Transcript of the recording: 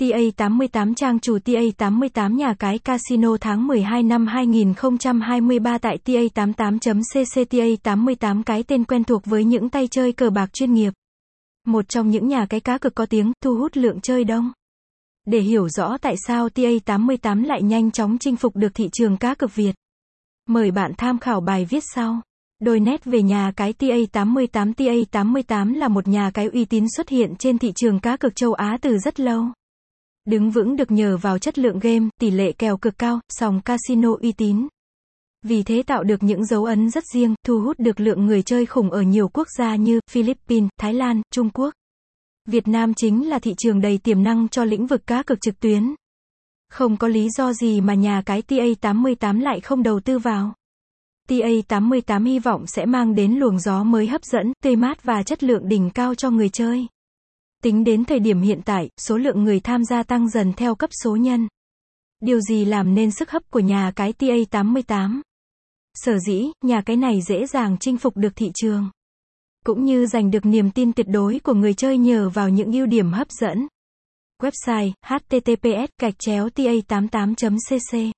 TA88 trang chủ TA88 nhà cái casino tháng 12 năm 2023 tại TA88.cc TA88 cái tên quen thuộc với những tay chơi cờ bạc chuyên nghiệp. Một trong những nhà cái cá cực có tiếng, thu hút lượng chơi đông. Để hiểu rõ tại sao TA88 lại nhanh chóng chinh phục được thị trường cá cực Việt. Mời bạn tham khảo bài viết sau. Đôi nét về nhà cái TA88 TA88 là một nhà cái uy tín xuất hiện trên thị trường cá cược châu Á từ rất lâu. Đứng vững được nhờ vào chất lượng game, tỷ lệ kèo cực cao, sòng casino uy tín. Vì thế tạo được những dấu ấn rất riêng, thu hút được lượng người chơi khủng ở nhiều quốc gia như Philippines, Thái Lan, Trung Quốc. Việt Nam chính là thị trường đầy tiềm năng cho lĩnh vực cá cược trực tuyến. Không có lý do gì mà nhà cái TA88 lại không đầu tư vào. TA88 hy vọng sẽ mang đến luồng gió mới hấp dẫn, tươi mát và chất lượng đỉnh cao cho người chơi. Tính đến thời điểm hiện tại, số lượng người tham gia tăng dần theo cấp số nhân. Điều gì làm nên sức hấp của nhà cái TA88? Sở dĩ, nhà cái này dễ dàng chinh phục được thị trường. Cũng như giành được niềm tin tuyệt đối của người chơi nhờ vào những ưu điểm hấp dẫn. Website, https, gạch chéo ta88.cc